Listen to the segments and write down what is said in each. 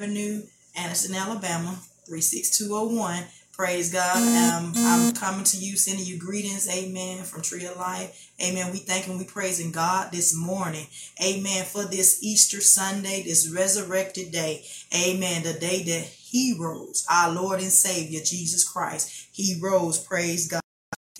Avenue, Anniston, Alabama, 36201. Praise God. Um, I'm coming to you, sending you greetings. Amen. From Tree of Life. Amen. We thank and we praising God this morning. Amen. For this Easter Sunday, this resurrected day. Amen. The day that He rose, our Lord and Savior, Jesus Christ. He rose. Praise God.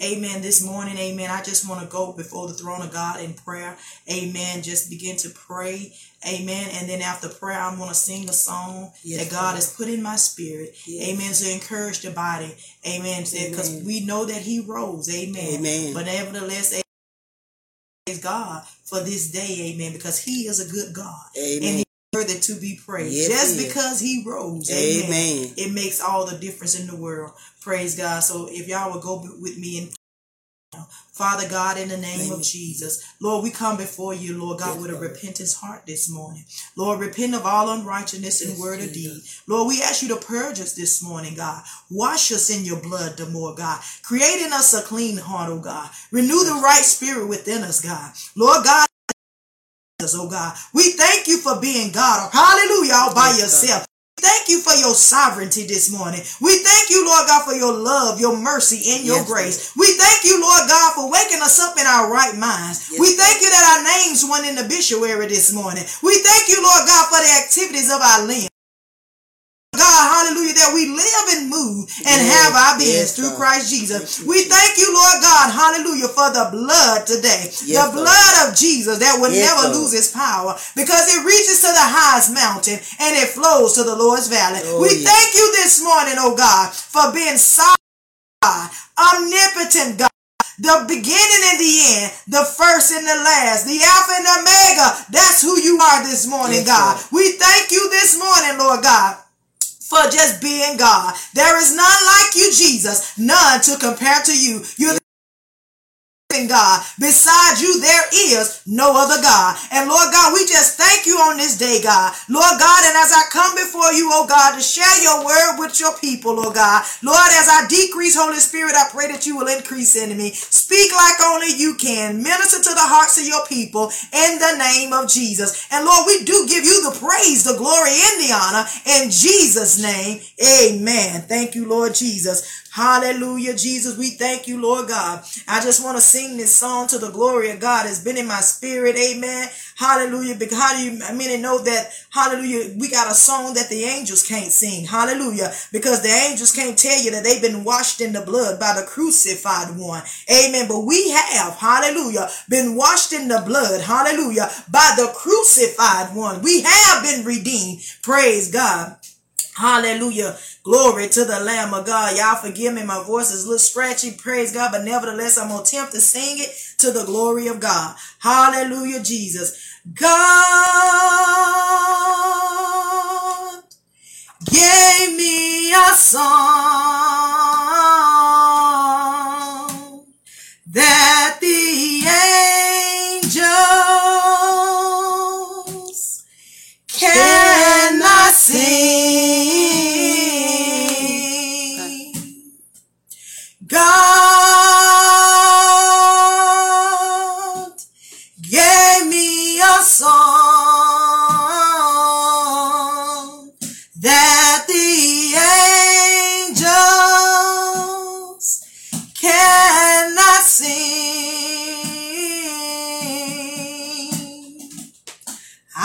Amen. This morning, amen. I just want to go before the throne of God in prayer. Amen. Just begin to pray. Amen. And then after prayer, I'm going to sing a song yes, that God has put in my spirit. Yes. Amen. To encourage the body. Amen. Because we know that He rose. Amen. Amen. But nevertheless, praise God for this day. Amen. Because He is a good God. Amen worthy to be praised. Yes, Just because he rose. Amen. amen. It makes all the difference in the world. Praise God. So if y'all would go with me in Father God, in the name of Jesus, Lord, we come before you, Lord God, with a repentance heart this morning. Lord, repent of all unrighteousness in word or deed. Lord, we ask you to purge us this morning, God. Wash us in your blood the more, God. Create in us a clean heart, oh God. Renew the right spirit within us, God. Lord God, oh God. We thank you for being God. Hallelujah, all by yourself. Thank you for your sovereignty this morning. We thank you, Lord God, for your love, your mercy, and your yes, grace. Lord. We thank you, Lord God, for waking us up in our right minds. Yes, we thank you that our names went in the obituary this morning. We thank you, Lord God, for the activities of our limbs. That we live and move and yes, have our beings yes, through God. Christ Jesus. We thank you, Lord God, hallelujah, for the blood today. Yes, the blood of Jesus that will never Lord. lose its power because it reaches to the highest mountain and it flows to the Lord's valley. Oh, we thank you this morning, oh God, for being sovereign God, omnipotent God the beginning and the end, the first and the last, the Alpha and the Omega. That's who you are this morning, yes, God. Lord. We thank you this morning, Lord God for just being God. There is none like you, Jesus, none to compare to you. You're God. Beside you, there is no other God. And Lord God, we just thank you on this day, God. Lord God, and as I come before you, oh God, to share your word with your people, oh God. Lord, as I decrease, Holy Spirit, I pray that you will increase in me. Speak like only you can. Minister to the hearts of your people in the name of Jesus. And Lord, we do give you the praise, the glory, and the honor in Jesus' name. Amen. Thank you, Lord Jesus. Hallelujah, Jesus. We thank you, Lord God. I just want to sing this song to the glory of God. It's been in my spirit. Amen. Hallelujah. Because how do you, I mean, to know that, hallelujah, we got a song that the angels can't sing. Hallelujah. Because the angels can't tell you that they've been washed in the blood by the crucified one. Amen. But we have, hallelujah, been washed in the blood. Hallelujah. By the crucified one. We have been redeemed. Praise God. Hallelujah. Glory to the Lamb of God. Y'all forgive me. My voice is a little scratchy. Praise God. But nevertheless, I'm going to attempt to sing it to the glory of God. Hallelujah, Jesus. God gave me a song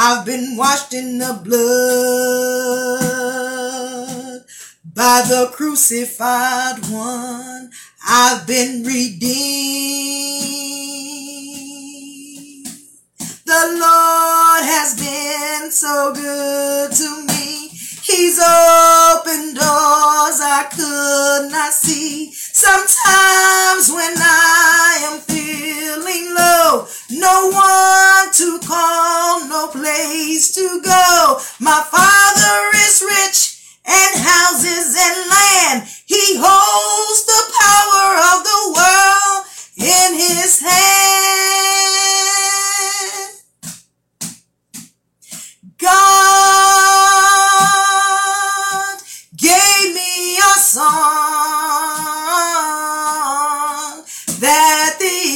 I've been washed in the blood by the crucified one. I've been redeemed. The Lord has been so good to me. He's opened doors I could not see. Sometimes when I am feeling low, no one to call, no place to go. My Father is rich and houses and land. He holds the power of the world in his hand. God gave me a song that the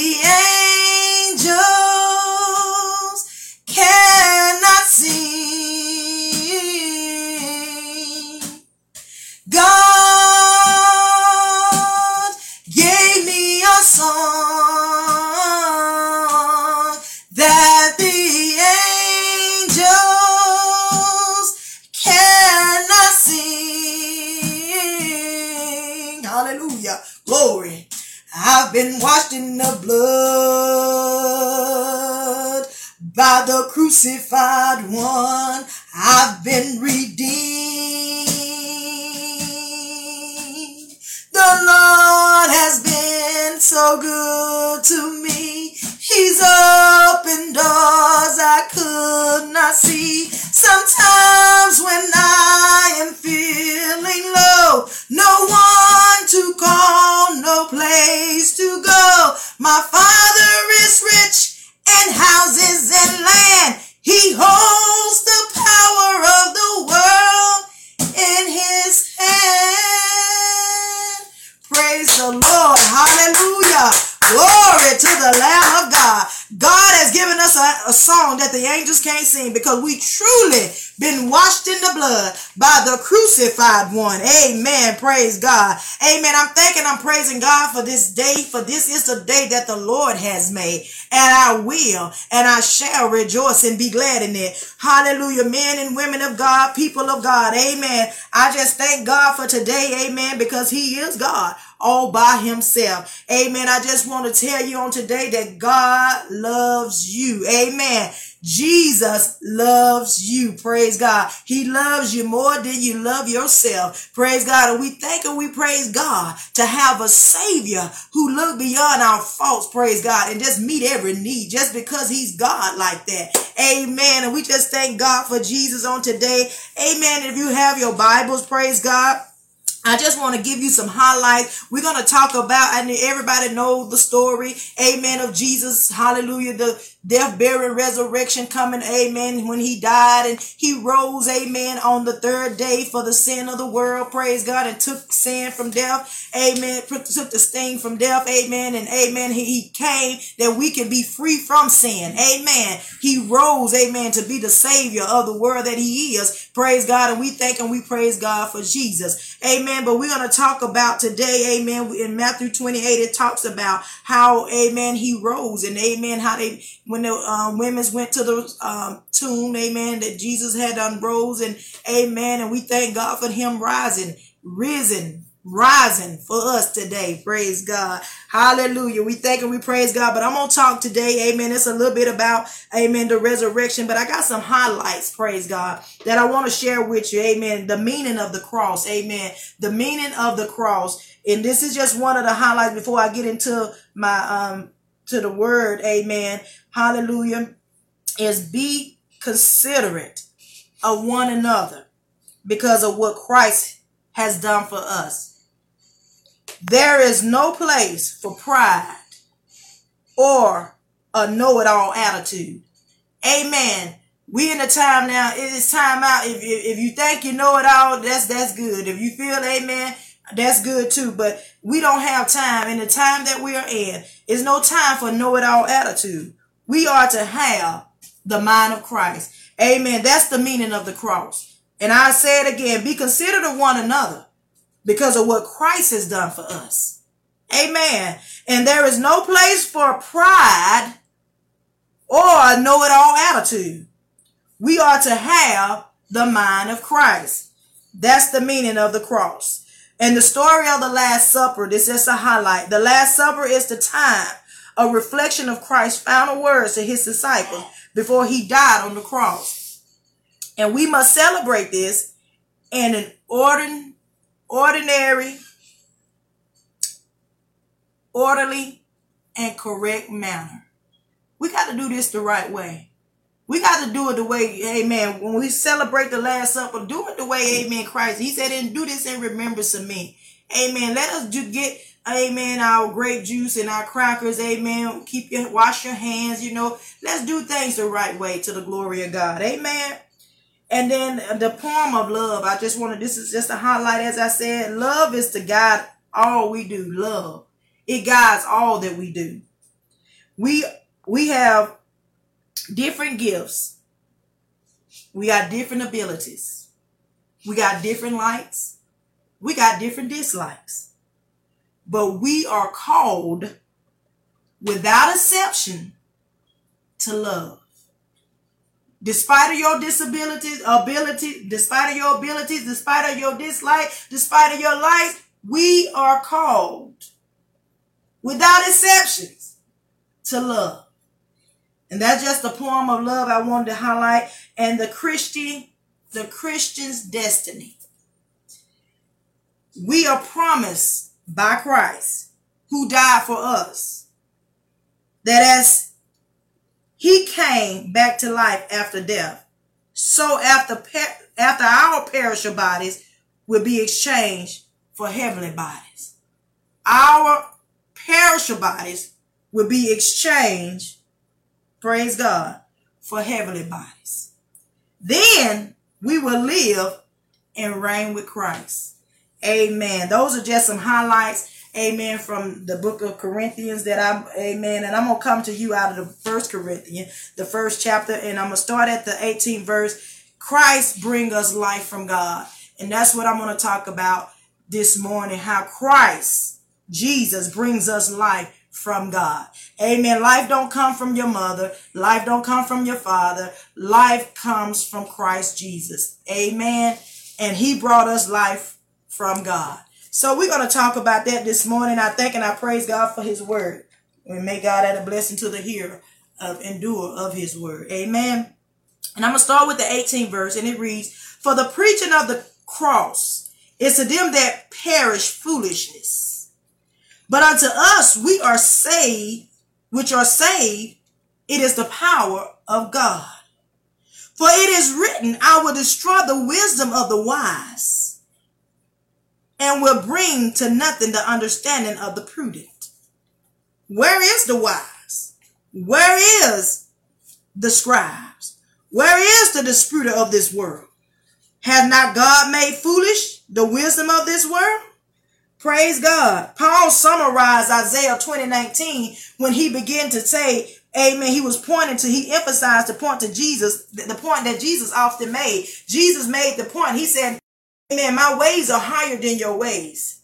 place to go. My Father is rich and houses and land. He holds the power of the world in his hand. Praise the Lord. Hallelujah. Glory to the Lamb of God. God has given us a, a, song that the angels can't sing because we truly been washed in the blood by the crucified one. Amen. Praise God. Amen. I'm thanking, I'm praising God for this day, for this is the day that the Lord has made, and I will and I shall rejoice and be glad in it. Hallelujah. Men and women of God, people of God. Amen. I just thank God for today. Amen. Because He is God all by himself. Amen. I just want to tell you on today that God loves you. Amen. Jesus loves you. Praise God. He loves you more than you love yourself. Praise God. And we thank and we praise God to have a savior who look beyond our faults. Praise God. And just meet every need just because he's God like that. Amen. And we just thank God for Jesus on today. Amen. If you have your Bibles, praise God. I just want to give you some highlights. We're going to talk about, and everybody knows the story, amen, of Jesus, hallelujah, the death, burial, resurrection coming, amen, when he died and he rose, amen, on the third day for the sin of the world, praise God, and took sin from death, amen, took the sting from death, amen, and amen, he, he came that we can be free from sin, amen. He rose, amen, to be the savior of the world that he is, praise God, and we thank and we praise God for Jesus, amen, but we're going to talk about today, amen, in Matthew 28, it talks about how, amen, he rose and amen, how they, when the um, women went to the um, tomb, amen, that Jesus had unrose and amen. And we thank God for him rising, risen, rising for us today. Praise God. Hallelujah. We thank and we praise God. But I'm going to talk today. Amen. It's a little bit about, amen, the resurrection. But I got some highlights, praise God, that I want to share with you. Amen. The meaning of the cross. Amen. The meaning of the cross. And this is just one of the highlights before I get into my, um, to the word. Amen hallelujah, is be considerate of one another because of what Christ has done for us. There is no place for pride or a know-it-all attitude. Amen. We in the time now, it is time out. If, if, if you think you know it all, that's, that's good. If you feel, amen, that's good too. But we don't have time. In the time that we are in, is no time for know-it-all attitude. We are to have the mind of Christ. Amen. That's the meaning of the cross. And I say it again, be considerate of one another because of what Christ has done for us. Amen. And there is no place for pride or a know-it-all attitude. We are to have the mind of Christ. That's the meaning of the cross. And the story of the Last Supper, this is a highlight. The Last Supper is the time a reflection of Christ's final words to his disciples before he died on the cross. And we must celebrate this in an ordin, ordinary, orderly, and correct manner. We got to do this the right way. We got to do it the way, amen. When we celebrate the Last Supper, do it the way, amen, Christ. He said, and do this in remembrance of me. Amen. Let us do, get amen, our grape juice and our crackers, amen. Keep your, wash your hands, you know. Let's do things the right way to the glory of God, amen. And then the poem of love, I just wanted, this is just a highlight, as I said, love is to guide all we do, love. It guides all that we do. We, we have different gifts. We got different abilities. We got different likes. We got different dislikes but we are called without exception to love. Despite of your disabilities, ability, despite of your abilities, despite of your dislike, despite of your life, we are called without exceptions to love. And that's just a poem of love I wanted to highlight. And the Christian, the Christian's destiny. We are promised by Christ, who died for us, that as he came back to life after death, so after after our perishable bodies will be exchanged for heavenly bodies. Our perishable bodies will be exchanged, praise God, for heavenly bodies. Then we will live and reign with Christ. Amen. Those are just some highlights, amen, from the book of Corinthians that I'm, amen. And I'm going to come to you out of the first Corinthians, the first chapter, and I'm going to start at the 18th verse. Christ bring us life from God. And that's what I'm going to talk about this morning, how Christ, Jesus brings us life from God. Amen. Life don't come from your mother. Life don't come from your father. Life comes from Christ Jesus. Amen. And he brought us life from God. So we're going to talk about that this morning. I thank and I praise God for his word. And may God add a blessing to the hearer of endure of his word. Amen. And I'm going to start with the 18th verse and it reads, For the preaching of the cross is to them that perish foolishness. But unto us we are saved, which are saved, it is the power of God. For it is written, I will destroy the wisdom of the wise and will bring to nothing the understanding of the prudent. Where is the wise? Where is the scribes? Where is the disputer of this world? Has not God made foolish the wisdom of this world? Praise God. Paul summarized Isaiah 2019 when he began to say, Amen. He was pointing to, he emphasized the point to Jesus, the point that Jesus often made. Jesus made the point. He said, Amen. My ways are higher than your ways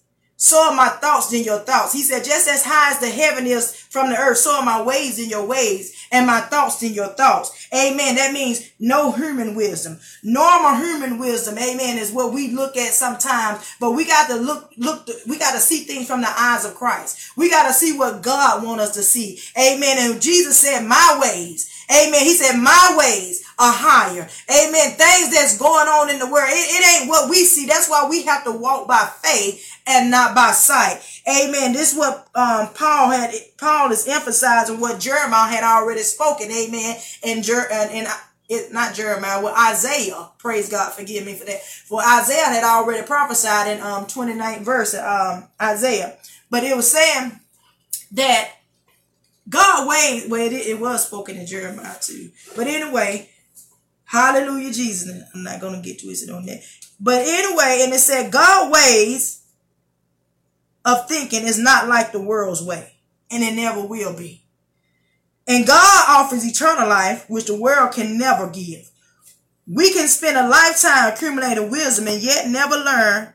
so are my thoughts than your thoughts. He said, just as high as the heaven is from the earth, so are my ways than your ways, and my thoughts than your thoughts. Amen. That means no human wisdom. Normal human wisdom, amen, is what we look at sometimes, but we got to look, look, we got to see things from the eyes of Christ. We got to see what God wants us to see. Amen. And Jesus said, my ways, amen. He said, my ways are higher. Amen. Things that's going on in the world, it, it ain't what we see. That's why we have to walk by faith and not by sight. Amen. This is what um, Paul had. Paul is emphasizing what Jeremiah had already spoken. Amen. And and, it, not Jeremiah, well Isaiah. Praise God. Forgive me for that. For Isaiah had already prophesied in um 29th verse um Isaiah, but it was saying that God ways. Well, it, it was spoken in Jeremiah too. But anyway, Hallelujah, Jesus. I'm not going to get twisted on that. But anyway, and it said God ways of thinking is not like the world's way, and it never will be. And God offers eternal life, which the world can never give. We can spend a lifetime accumulating wisdom and yet never learn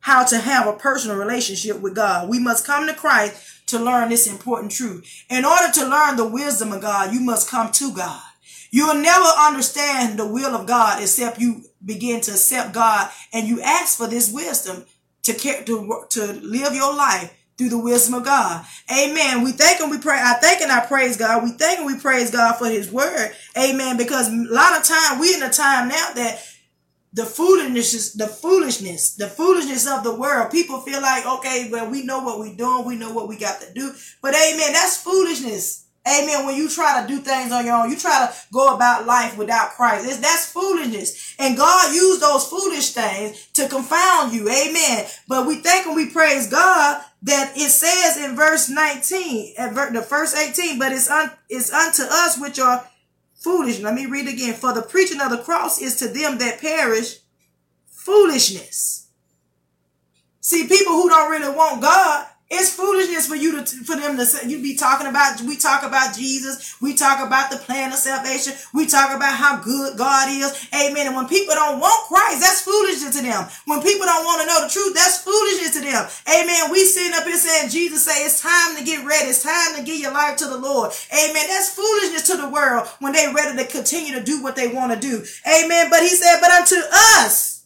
how to have a personal relationship with God. We must come to Christ to learn this important truth. In order to learn the wisdom of God, you must come to God. You will never understand the will of God except you begin to accept God and you ask for this wisdom to care, to, to live your life through the wisdom of God. Amen. We thank and we pray. I thank and I praise God. We thank and we praise God for his word. Amen. Because a lot of time we in a time now that the foolishness, the foolishness, the foolishness of the world. People feel like, okay, well, we know what we're doing. We know what we got to do. But amen, that's foolishness. Amen. When you try to do things on your own, you try to go about life without Christ. It's, that's foolishness. And God used those foolish things to confound you. Amen. But we thank and we praise God that it says in verse 19, at the first 18, but it's, un, it's unto us which are foolish. Let me read again. For the preaching of the cross is to them that perish foolishness. See, people who don't really want God, it's foolishness for you to for them to say you be talking about we talk about Jesus, we talk about the plan of salvation, we talk about how good God is. Amen. And when people don't want Christ, that's foolishness to them. When people don't want to know the truth, that's foolishness to them. Amen. We sitting up here saying Jesus say it's time to get ready, it's time to give your life to the Lord. Amen. That's foolishness to the world when they ready to continue to do what they want to do. Amen. But he said, but unto us,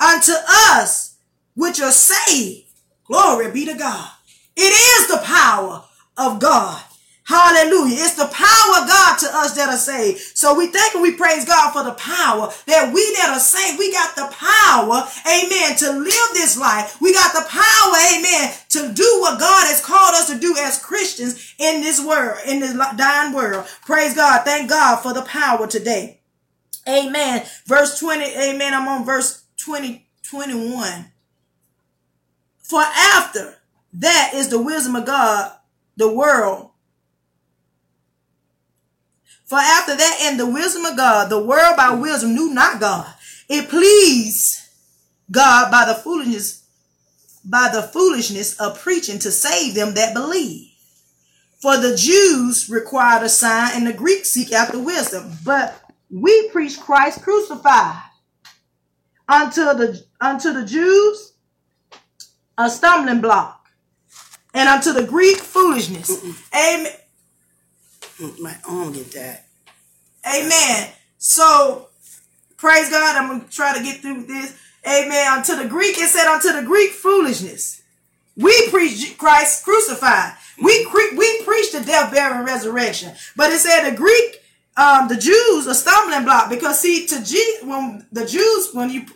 unto us which are saved Glory be to God. It is the power of God. Hallelujah. It's the power of God to us that are saved. So we thank and we praise God for the power that we that are saved, we got the power, amen, to live this life. We got the power, amen, to do what God has called us to do as Christians in this world, in this dying world. Praise God. Thank God for the power today. Amen. Verse 20, amen. I'm on verse 20, 21. For after that is the wisdom of God, the world for after that, and the wisdom of God, the world by wisdom knew not God. It pleased God by the foolishness, by the foolishness of preaching to save them that believe. For the Jews required a sign, and the Greeks seek after wisdom. But we preach Christ crucified. Unto the unto the Jews, a stumbling block, and unto the Greek foolishness. Mm-mm. Amen. My arm get that. Amen. So praise God. I'm gonna try to get through this. Amen. Unto the Greek, it said unto the Greek foolishness. We preach Christ crucified. We we preach the death, burial, and resurrection. But it said the Greek, um, the Jews a stumbling block because see to G when the Jews when you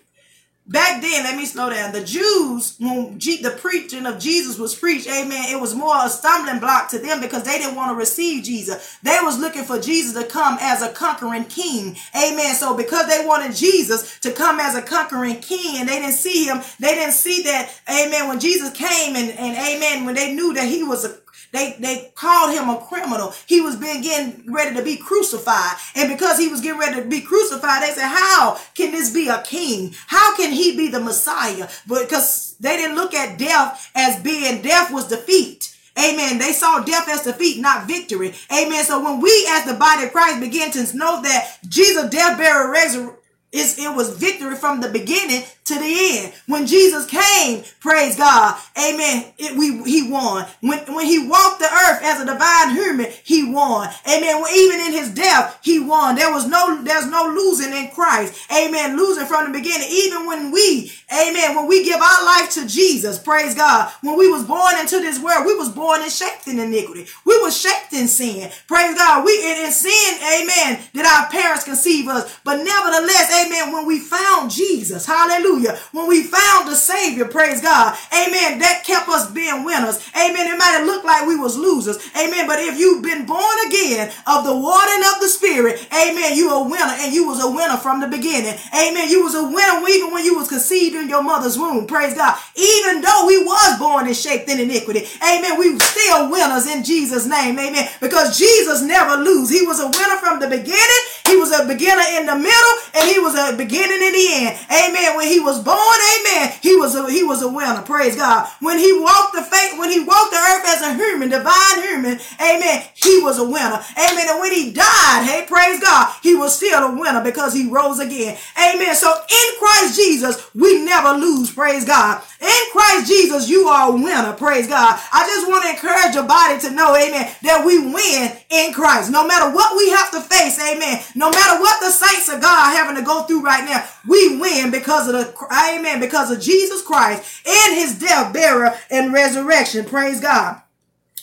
back then, let me slow down. The Jews, when G, the preaching of Jesus was preached, amen, it was more a stumbling block to them because they didn't want to receive Jesus. They was looking for Jesus to come as a conquering king. Amen. So because they wanted Jesus to come as a conquering king and they didn't see him, they didn't see that, amen, when Jesus came and, and amen, when they knew that he was a they, they called him a criminal. He was being getting ready to be crucified. And because he was getting ready to be crucified, they said, how can this be a king? How can he be the Messiah? Because they didn't look at death as being, death was defeat. Amen. They saw death as defeat, not victory. Amen. So when we as the body of Christ begin to know that Jesus' death, burial, resurrection, it was victory from the beginning to the end. When Jesus came, praise God, amen, it, we, he won. When, when he walked the earth as a divine human, he won. Amen. Even in his death, he won. There was no, there's no losing in Christ. Amen. Losing from the beginning. Even when we, amen, when we give our life to Jesus, praise God, when we was born into this world, we was born and shaped in iniquity. We was shaped in sin. Praise God. We in, in sin, amen, did our parents conceive us. But nevertheless, amen, when we found Jesus, hallelujah, when we found the Savior, praise God, amen, that kept us being winners. Amen. It might have looked like we was losers. Amen. But if you've been born again of the water and of the Spirit, amen, you a winner and you was a winner from the beginning. Amen. You was a winner even when you was conceived in your mother's womb. Praise God. Even though we was born and shaped in iniquity. Amen. We still winners in Jesus' name. Amen. Because Jesus never lose. He was a winner from the beginning. He was a beginner in the middle and he was a beginning in the end. Amen. When he was born, amen, he was a, he was a winner. Praise God. When he walked the faith, when he walked the earth as a human, divine human, amen, he was a winner. Amen. And when he died, hey, praise God, he was still a winner because he rose again. Amen. So in Christ Jesus, we never lose. Praise God. In Christ Jesus, you are a winner. Praise God. I just want to encourage your body to know, amen, that we win in Christ. No matter what we have to face, amen. No matter what the saints of God having to go through right now, we win because of the, amen, because of Jesus Christ and his death, burial, and resurrection. Praise God.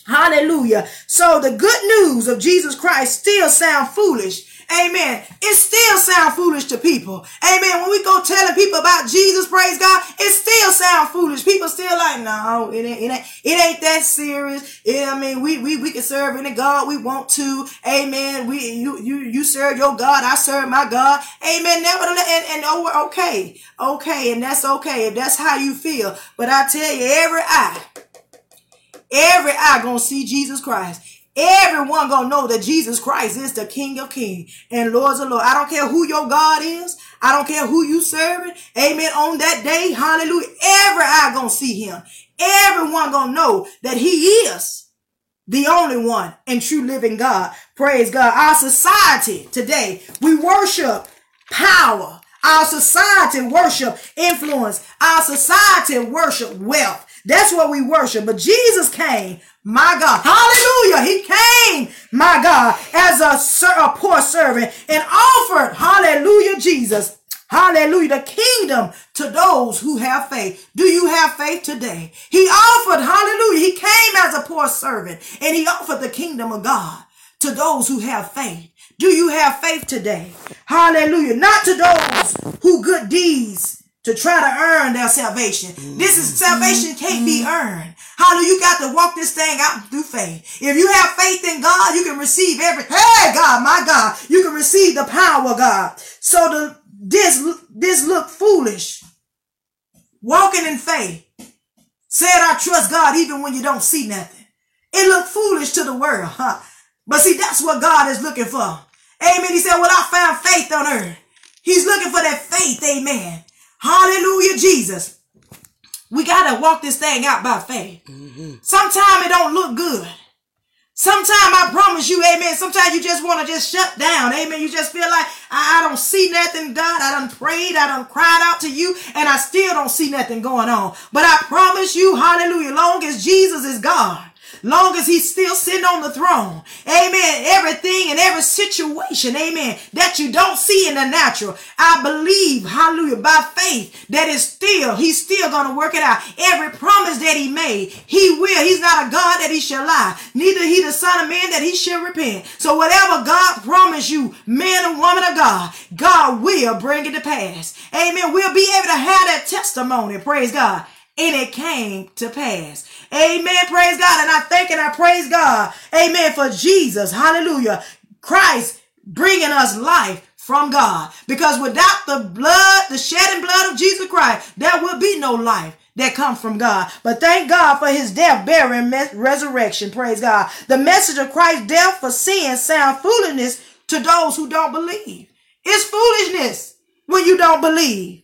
Hallelujah. So the good news of Jesus Christ still sound foolish Amen. It still sound foolish to people. Amen. When we go telling people about Jesus, praise God, it still sound foolish. People still like, no, it ain't, it ain't, it ain't that serious. Yeah, I mean, we, we, we can serve any God we want to. Amen. We, you, you, you serve your God. I serve my God. Amen. Nevertheless, and, and oh, okay. Okay. And that's okay if that's how you feel. But I tell you, every eye, every eye gonna see Jesus Christ. Everyone gonna know that Jesus Christ is the King of Kings and Lords of Lords. I don't care who your God is. I don't care who you serving. Amen. On that day, hallelujah. Every eye gonna see him. Everyone gonna know that he is the only one and true living God. Praise God. Our society today, we worship power. Our society worship influence. Our society worship wealth. That's what we worship. But Jesus came my God. Hallelujah. He came, my God, as a, a poor servant and offered, hallelujah, Jesus, Hallelujah. The kingdom to those who have faith. Do you have faith today? He offered, hallelujah. He came as a poor servant and he offered the kingdom of God to those who have faith. Do you have faith today? Hallelujah. Not to those who good deeds to try to earn their salvation. This is mm-hmm. salvation can't be mm-hmm. earned. Hallelujah. You got to walk this thing out through faith. If you have faith in God, you can receive every, hey God, my God, you can receive the power of God. So the, this, this look foolish. Walking in faith. Said I trust God even when you don't see nothing. It look foolish to the world, huh? But see, that's what God is looking for. Amen. He said, well, I found faith on earth. He's looking for that faith. Amen. Hallelujah, Jesus. We got to walk this thing out by faith. Mm-hmm. Sometimes it don't look good. Sometimes I promise you, amen. Sometimes you just want to just shut down. Amen. You just feel like I, I, don't see nothing, God. I done prayed. I done cried out to you and I still don't see nothing going on. But I promise you, hallelujah, long as Jesus is God, long as he's still sitting on the throne. Amen. Everything and every situation, amen, that you don't see in the natural. I believe, hallelujah, by faith that is still, he's still going to work it out. Every promise that he made, he will. He's not a God that he shall lie. Neither he the son of man that he shall repent. So whatever God promised you, man and woman of God, God will bring it to pass. Amen. We'll be able to have that testimony. Praise God. And it came to pass. Amen. Praise God. And I thank and I praise God. Amen. For Jesus. Hallelujah. Christ bringing us life from God. Because without the blood, the shedding blood of Jesus Christ, there will be no life that come from God. But thank God for his death, burial, and resurrection. Praise God. The message of Christ's death for sin sound foolishness to those who don't believe. It's foolishness when you don't believe.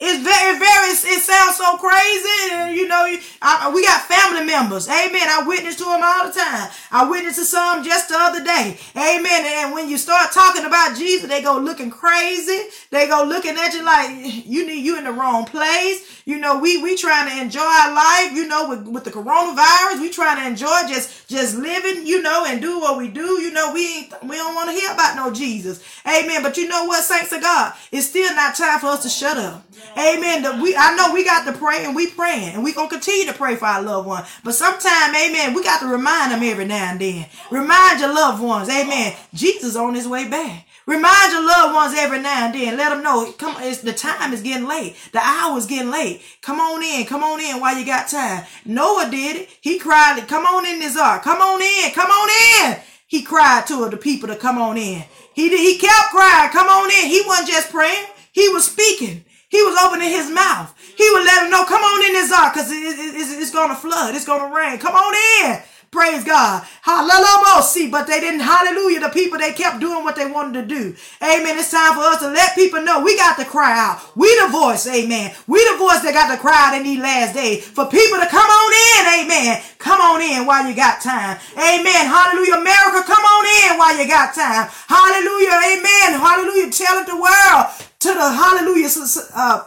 It's very, very, it sounds so crazy. You know, I, we got family members. Amen. I witness to them all the time. I witnessed to some just the other day. Amen. And when you start talking about Jesus, they go looking crazy. They go looking at you like you need you in the wrong place. You know, we, we trying to enjoy our life, you know, with, with the coronavirus. We trying to enjoy just, just living, you know, and do what we do. You know, we ain't, we don't want to hear about no Jesus. Amen. But you know what, saints of God? It's still not time for us to shut up. Amen. The, we I know we got to pray and we praying and we gonna continue to pray for our loved one. But sometime, amen, we got to remind them every now and then. Remind your loved ones, amen. Jesus on his way back. Remind your loved ones every now and then. Let them know. Come, it's, the time is getting late. The hour is getting late. Come on in. Come on in while you got time. Noah did it. He cried, "Come on in this ark. Come on in. Come on in." He cried to the people to come on in. He he kept crying, "Come on in." He wasn't just praying. He was speaking. He was opening his mouth. He would let him know, come on in this uh, ark because it, it, it, it's going to flood. It's going to rain. Come on in. Praise God. Hallelujah. See, but they didn't, hallelujah. The people, they kept doing what they wanted to do. Amen. It's time for us to let people know we got to cry out. We the voice. Amen. We the voice that got to cry out in these last days for people to come on in. Amen. Come on in while you got time. Amen. Hallelujah. America, come on in while you got time. Hallelujah. Amen. Hallelujah. Tell it the world to the hallelujah. Uh,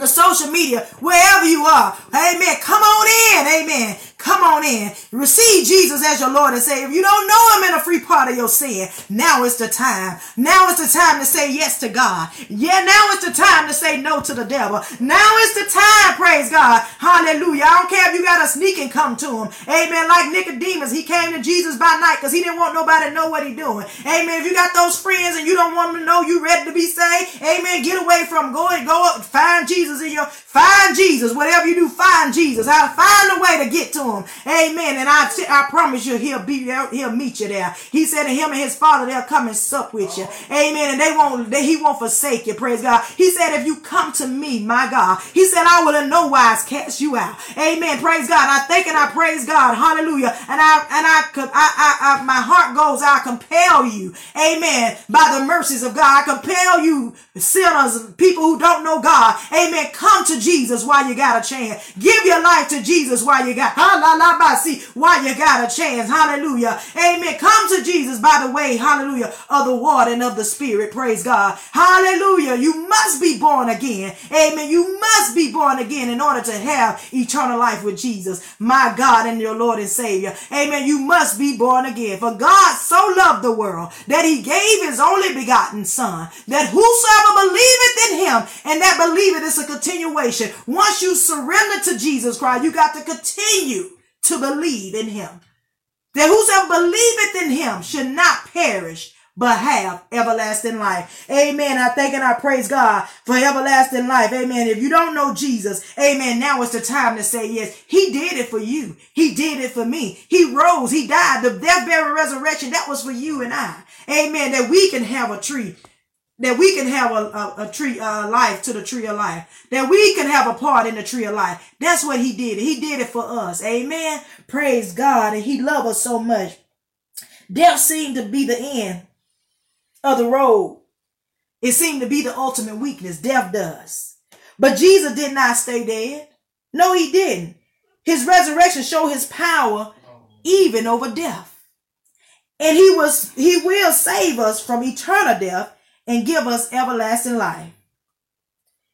the social media, wherever you are. Amen. Come on in. Amen. Come on in. Receive Jesus as your Lord and say, If you don't know him in a free part of your sin, now is the time. Now is the time to say yes to God. Yeah, now is the time to say no to the devil. Now is the time, praise God. Hallelujah. I don't care if you got to sneak and come to him. Amen. Like Nicodemus, he came to Jesus by night because he didn't want nobody to know what he doing. Amen. If you got those friends and you don't want them to know you ready to be saved, amen. Get away from going, go and go up, find Jesus in your, find Jesus. Whatever you do, find Jesus. I'll find a way to get to him. Amen. And I, I promise you, he'll be there. He'll meet you there. He said to him and his father, they'll come and sup with you. Amen. And they won't, they, he won't forsake you. Praise God. He said, if you come to me, my God, he said, I will in no wise cast you out. Amen. Praise God. I thank and I praise God. Hallelujah. And I, and I, could, I, I, I my heart goes, I compel you. Amen. By the mercies of God, I compel you sinners, people who don't know God. Amen. Come to Jesus while you got a chance. Give your life to Jesus while you got, see why you got a chance. Hallelujah. Amen. Come to Jesus by the way, hallelujah, of the water and of the spirit. Praise God. Hallelujah. You must be born again. Amen. You must be born again in order to have eternal life with Jesus, my God and your Lord and Savior. Amen. You must be born again. For God so loved the world that he gave his only begotten son, that whosoever him, and that believeth is a continuation. Once you surrender to Jesus Christ, you got to continue to believe in him. That whosoever believeth in him should not perish, but have everlasting life. Amen. I thank and I praise God for everlasting life. Amen. If you don't know Jesus, amen, now is the time to say yes. He did it for you. He did it for me. He rose. He died. The death, burial, resurrection, that was for you and I. Amen. That we can have a tree that we can have a, a, a tree uh, life to the tree of life that we can have a part in the tree of life that's what he did he did it for us amen praise god and he loved us so much death seemed to be the end of the road. It seemed to be the ultimate weakness. Death does. But Jesus did not stay dead. No, he didn't. His resurrection showed his power even over death. And he was he will save us from eternal death and give us everlasting life.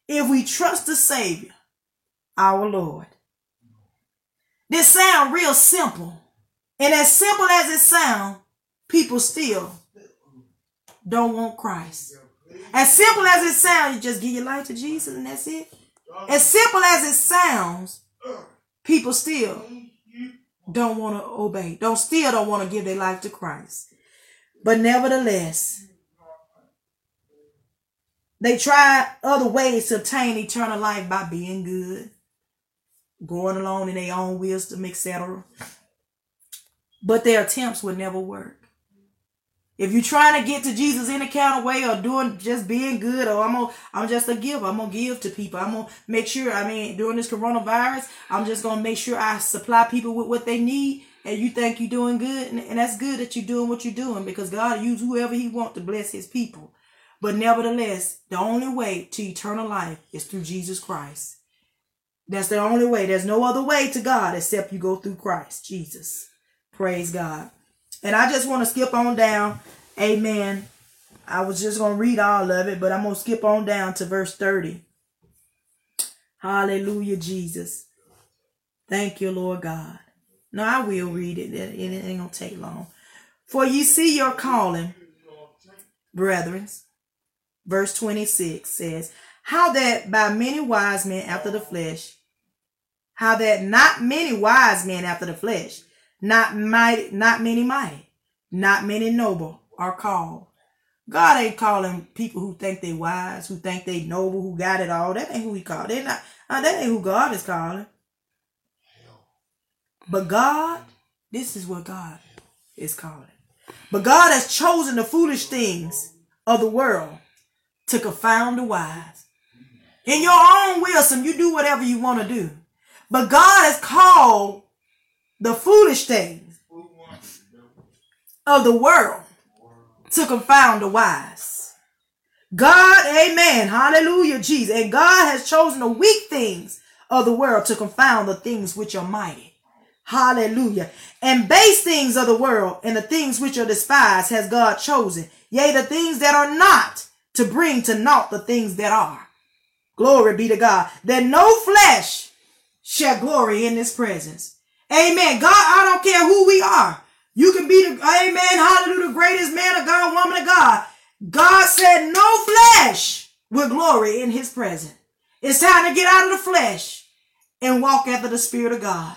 If we trust the Savior, our Lord. This sound real simple. And as simple as it sounds, people still don't want Christ. As simple as it sounds, you just give your life to Jesus and that's it. As simple as it sounds, people still don't want to obey. Don't still don't want to give their life to Christ. But nevertheless, they try other ways to obtain eternal life by being good, going along in their own wisdom, etc. But their attempts would never work. If you're trying to get to Jesus any kind of way or doing just being good or I'm gonna, I'm just a giver. I'm gonna give to people. I'm gonna make sure, I mean, during this coronavirus, I'm just gonna make sure I supply people with what they need. And you think you're doing good, and, and that's good that you're doing what you're doing because God use whoever He want to bless His people. But nevertheless, the only way to eternal life is through Jesus Christ. That's the only way. There's no other way to God except you go through Christ, Jesus. Praise God. And I just want to skip on down. Amen. I was just going to read all of it, but I'm going to skip on down to verse 30. Hallelujah, Jesus. Thank you, Lord God. No, I will read it. It ain't going to take long. For you see your calling, brethren. Verse 26 says, How that by many wise men after the flesh, how that not many wise men after the flesh, not mighty, not many mighty, not many noble are called. God ain't calling people who think they wise, who think they noble, who got it all. That ain't who he called. They not. Uh, that ain't who God is calling. But God, this is what God is calling. But God has chosen the foolish things of the world to confound the wise. In your own wisdom, you do whatever you want to do. But God has called the foolish things of the world to confound the wise. God, amen, hallelujah, Jesus. And God has chosen the weak things of the world to confound the things which are mighty. Hallelujah. And base things of the world and the things which are despised has God chosen. Yea, the things that are not to bring to naught the things that are. Glory be to God. That no flesh shall glory in his presence. Amen. God, I don't care who we are. You can be the, amen, hallelujah, the greatest man of God, woman of God. God said no flesh will glory in his presence. It's time to get out of the flesh and walk after the spirit of God.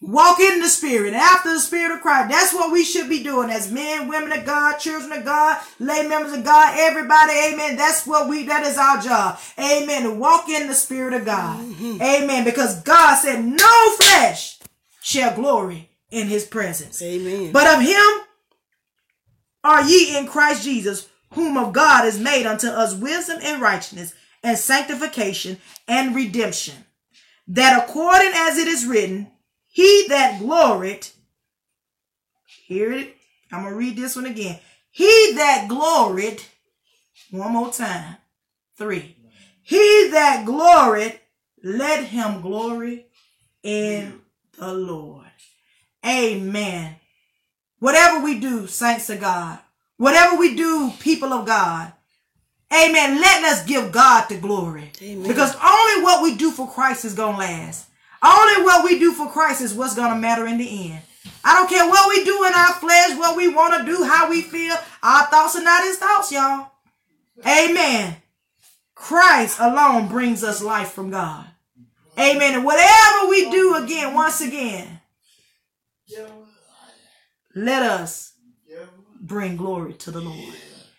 Walk in the spirit, after the spirit of Christ. That's what we should be doing as men, women of God, children of God, lay members of God, everybody. Amen. That's what we, that is our job. Amen. To walk in the spirit of God. Mm-hmm. Amen. Because God said no flesh shall glory in his presence. Amen. But of him are ye in Christ Jesus, whom of God is made unto us wisdom and righteousness and sanctification and redemption. That according as it is written, he that gloried, hear it, I'm going to read this one again. He that gloried, one more time, three. He that gloried, let him glory in the Lord. Amen. Whatever we do, saints of God, whatever we do, people of God, Amen. Let us give God the glory. Amen. Because only what we do for Christ is going to last. Only what we do for Christ is what's going to matter in the end. I don't care what we do in our flesh, what we want to do, how we feel. Our thoughts are not his thoughts, y'all. Amen. Christ alone brings us life from God. Amen. And whatever we do again, once again, let us bring glory to the Lord.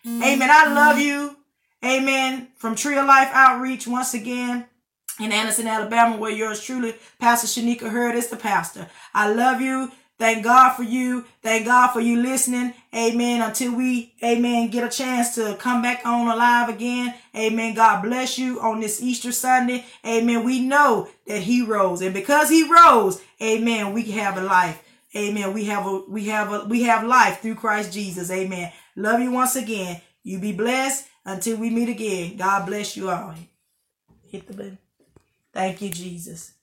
Amen. I love you. Amen. From Tree of Life Outreach, once again, in Anderson, Alabama, where yours truly, Pastor Chineka Heard is the pastor. I love you. Thank God for you. Thank God for you listening. Amen. Until we, amen, get a chance to come back on alive again. Amen. God bless you on this Easter Sunday. Amen. We know that he rose. And because he rose, amen, we can have a life. Amen. We have a, we have a, we have life through Christ Jesus. Amen. Love you once again. You be blessed until we meet again. God bless you all. Hit the button. Thank you, Jesus.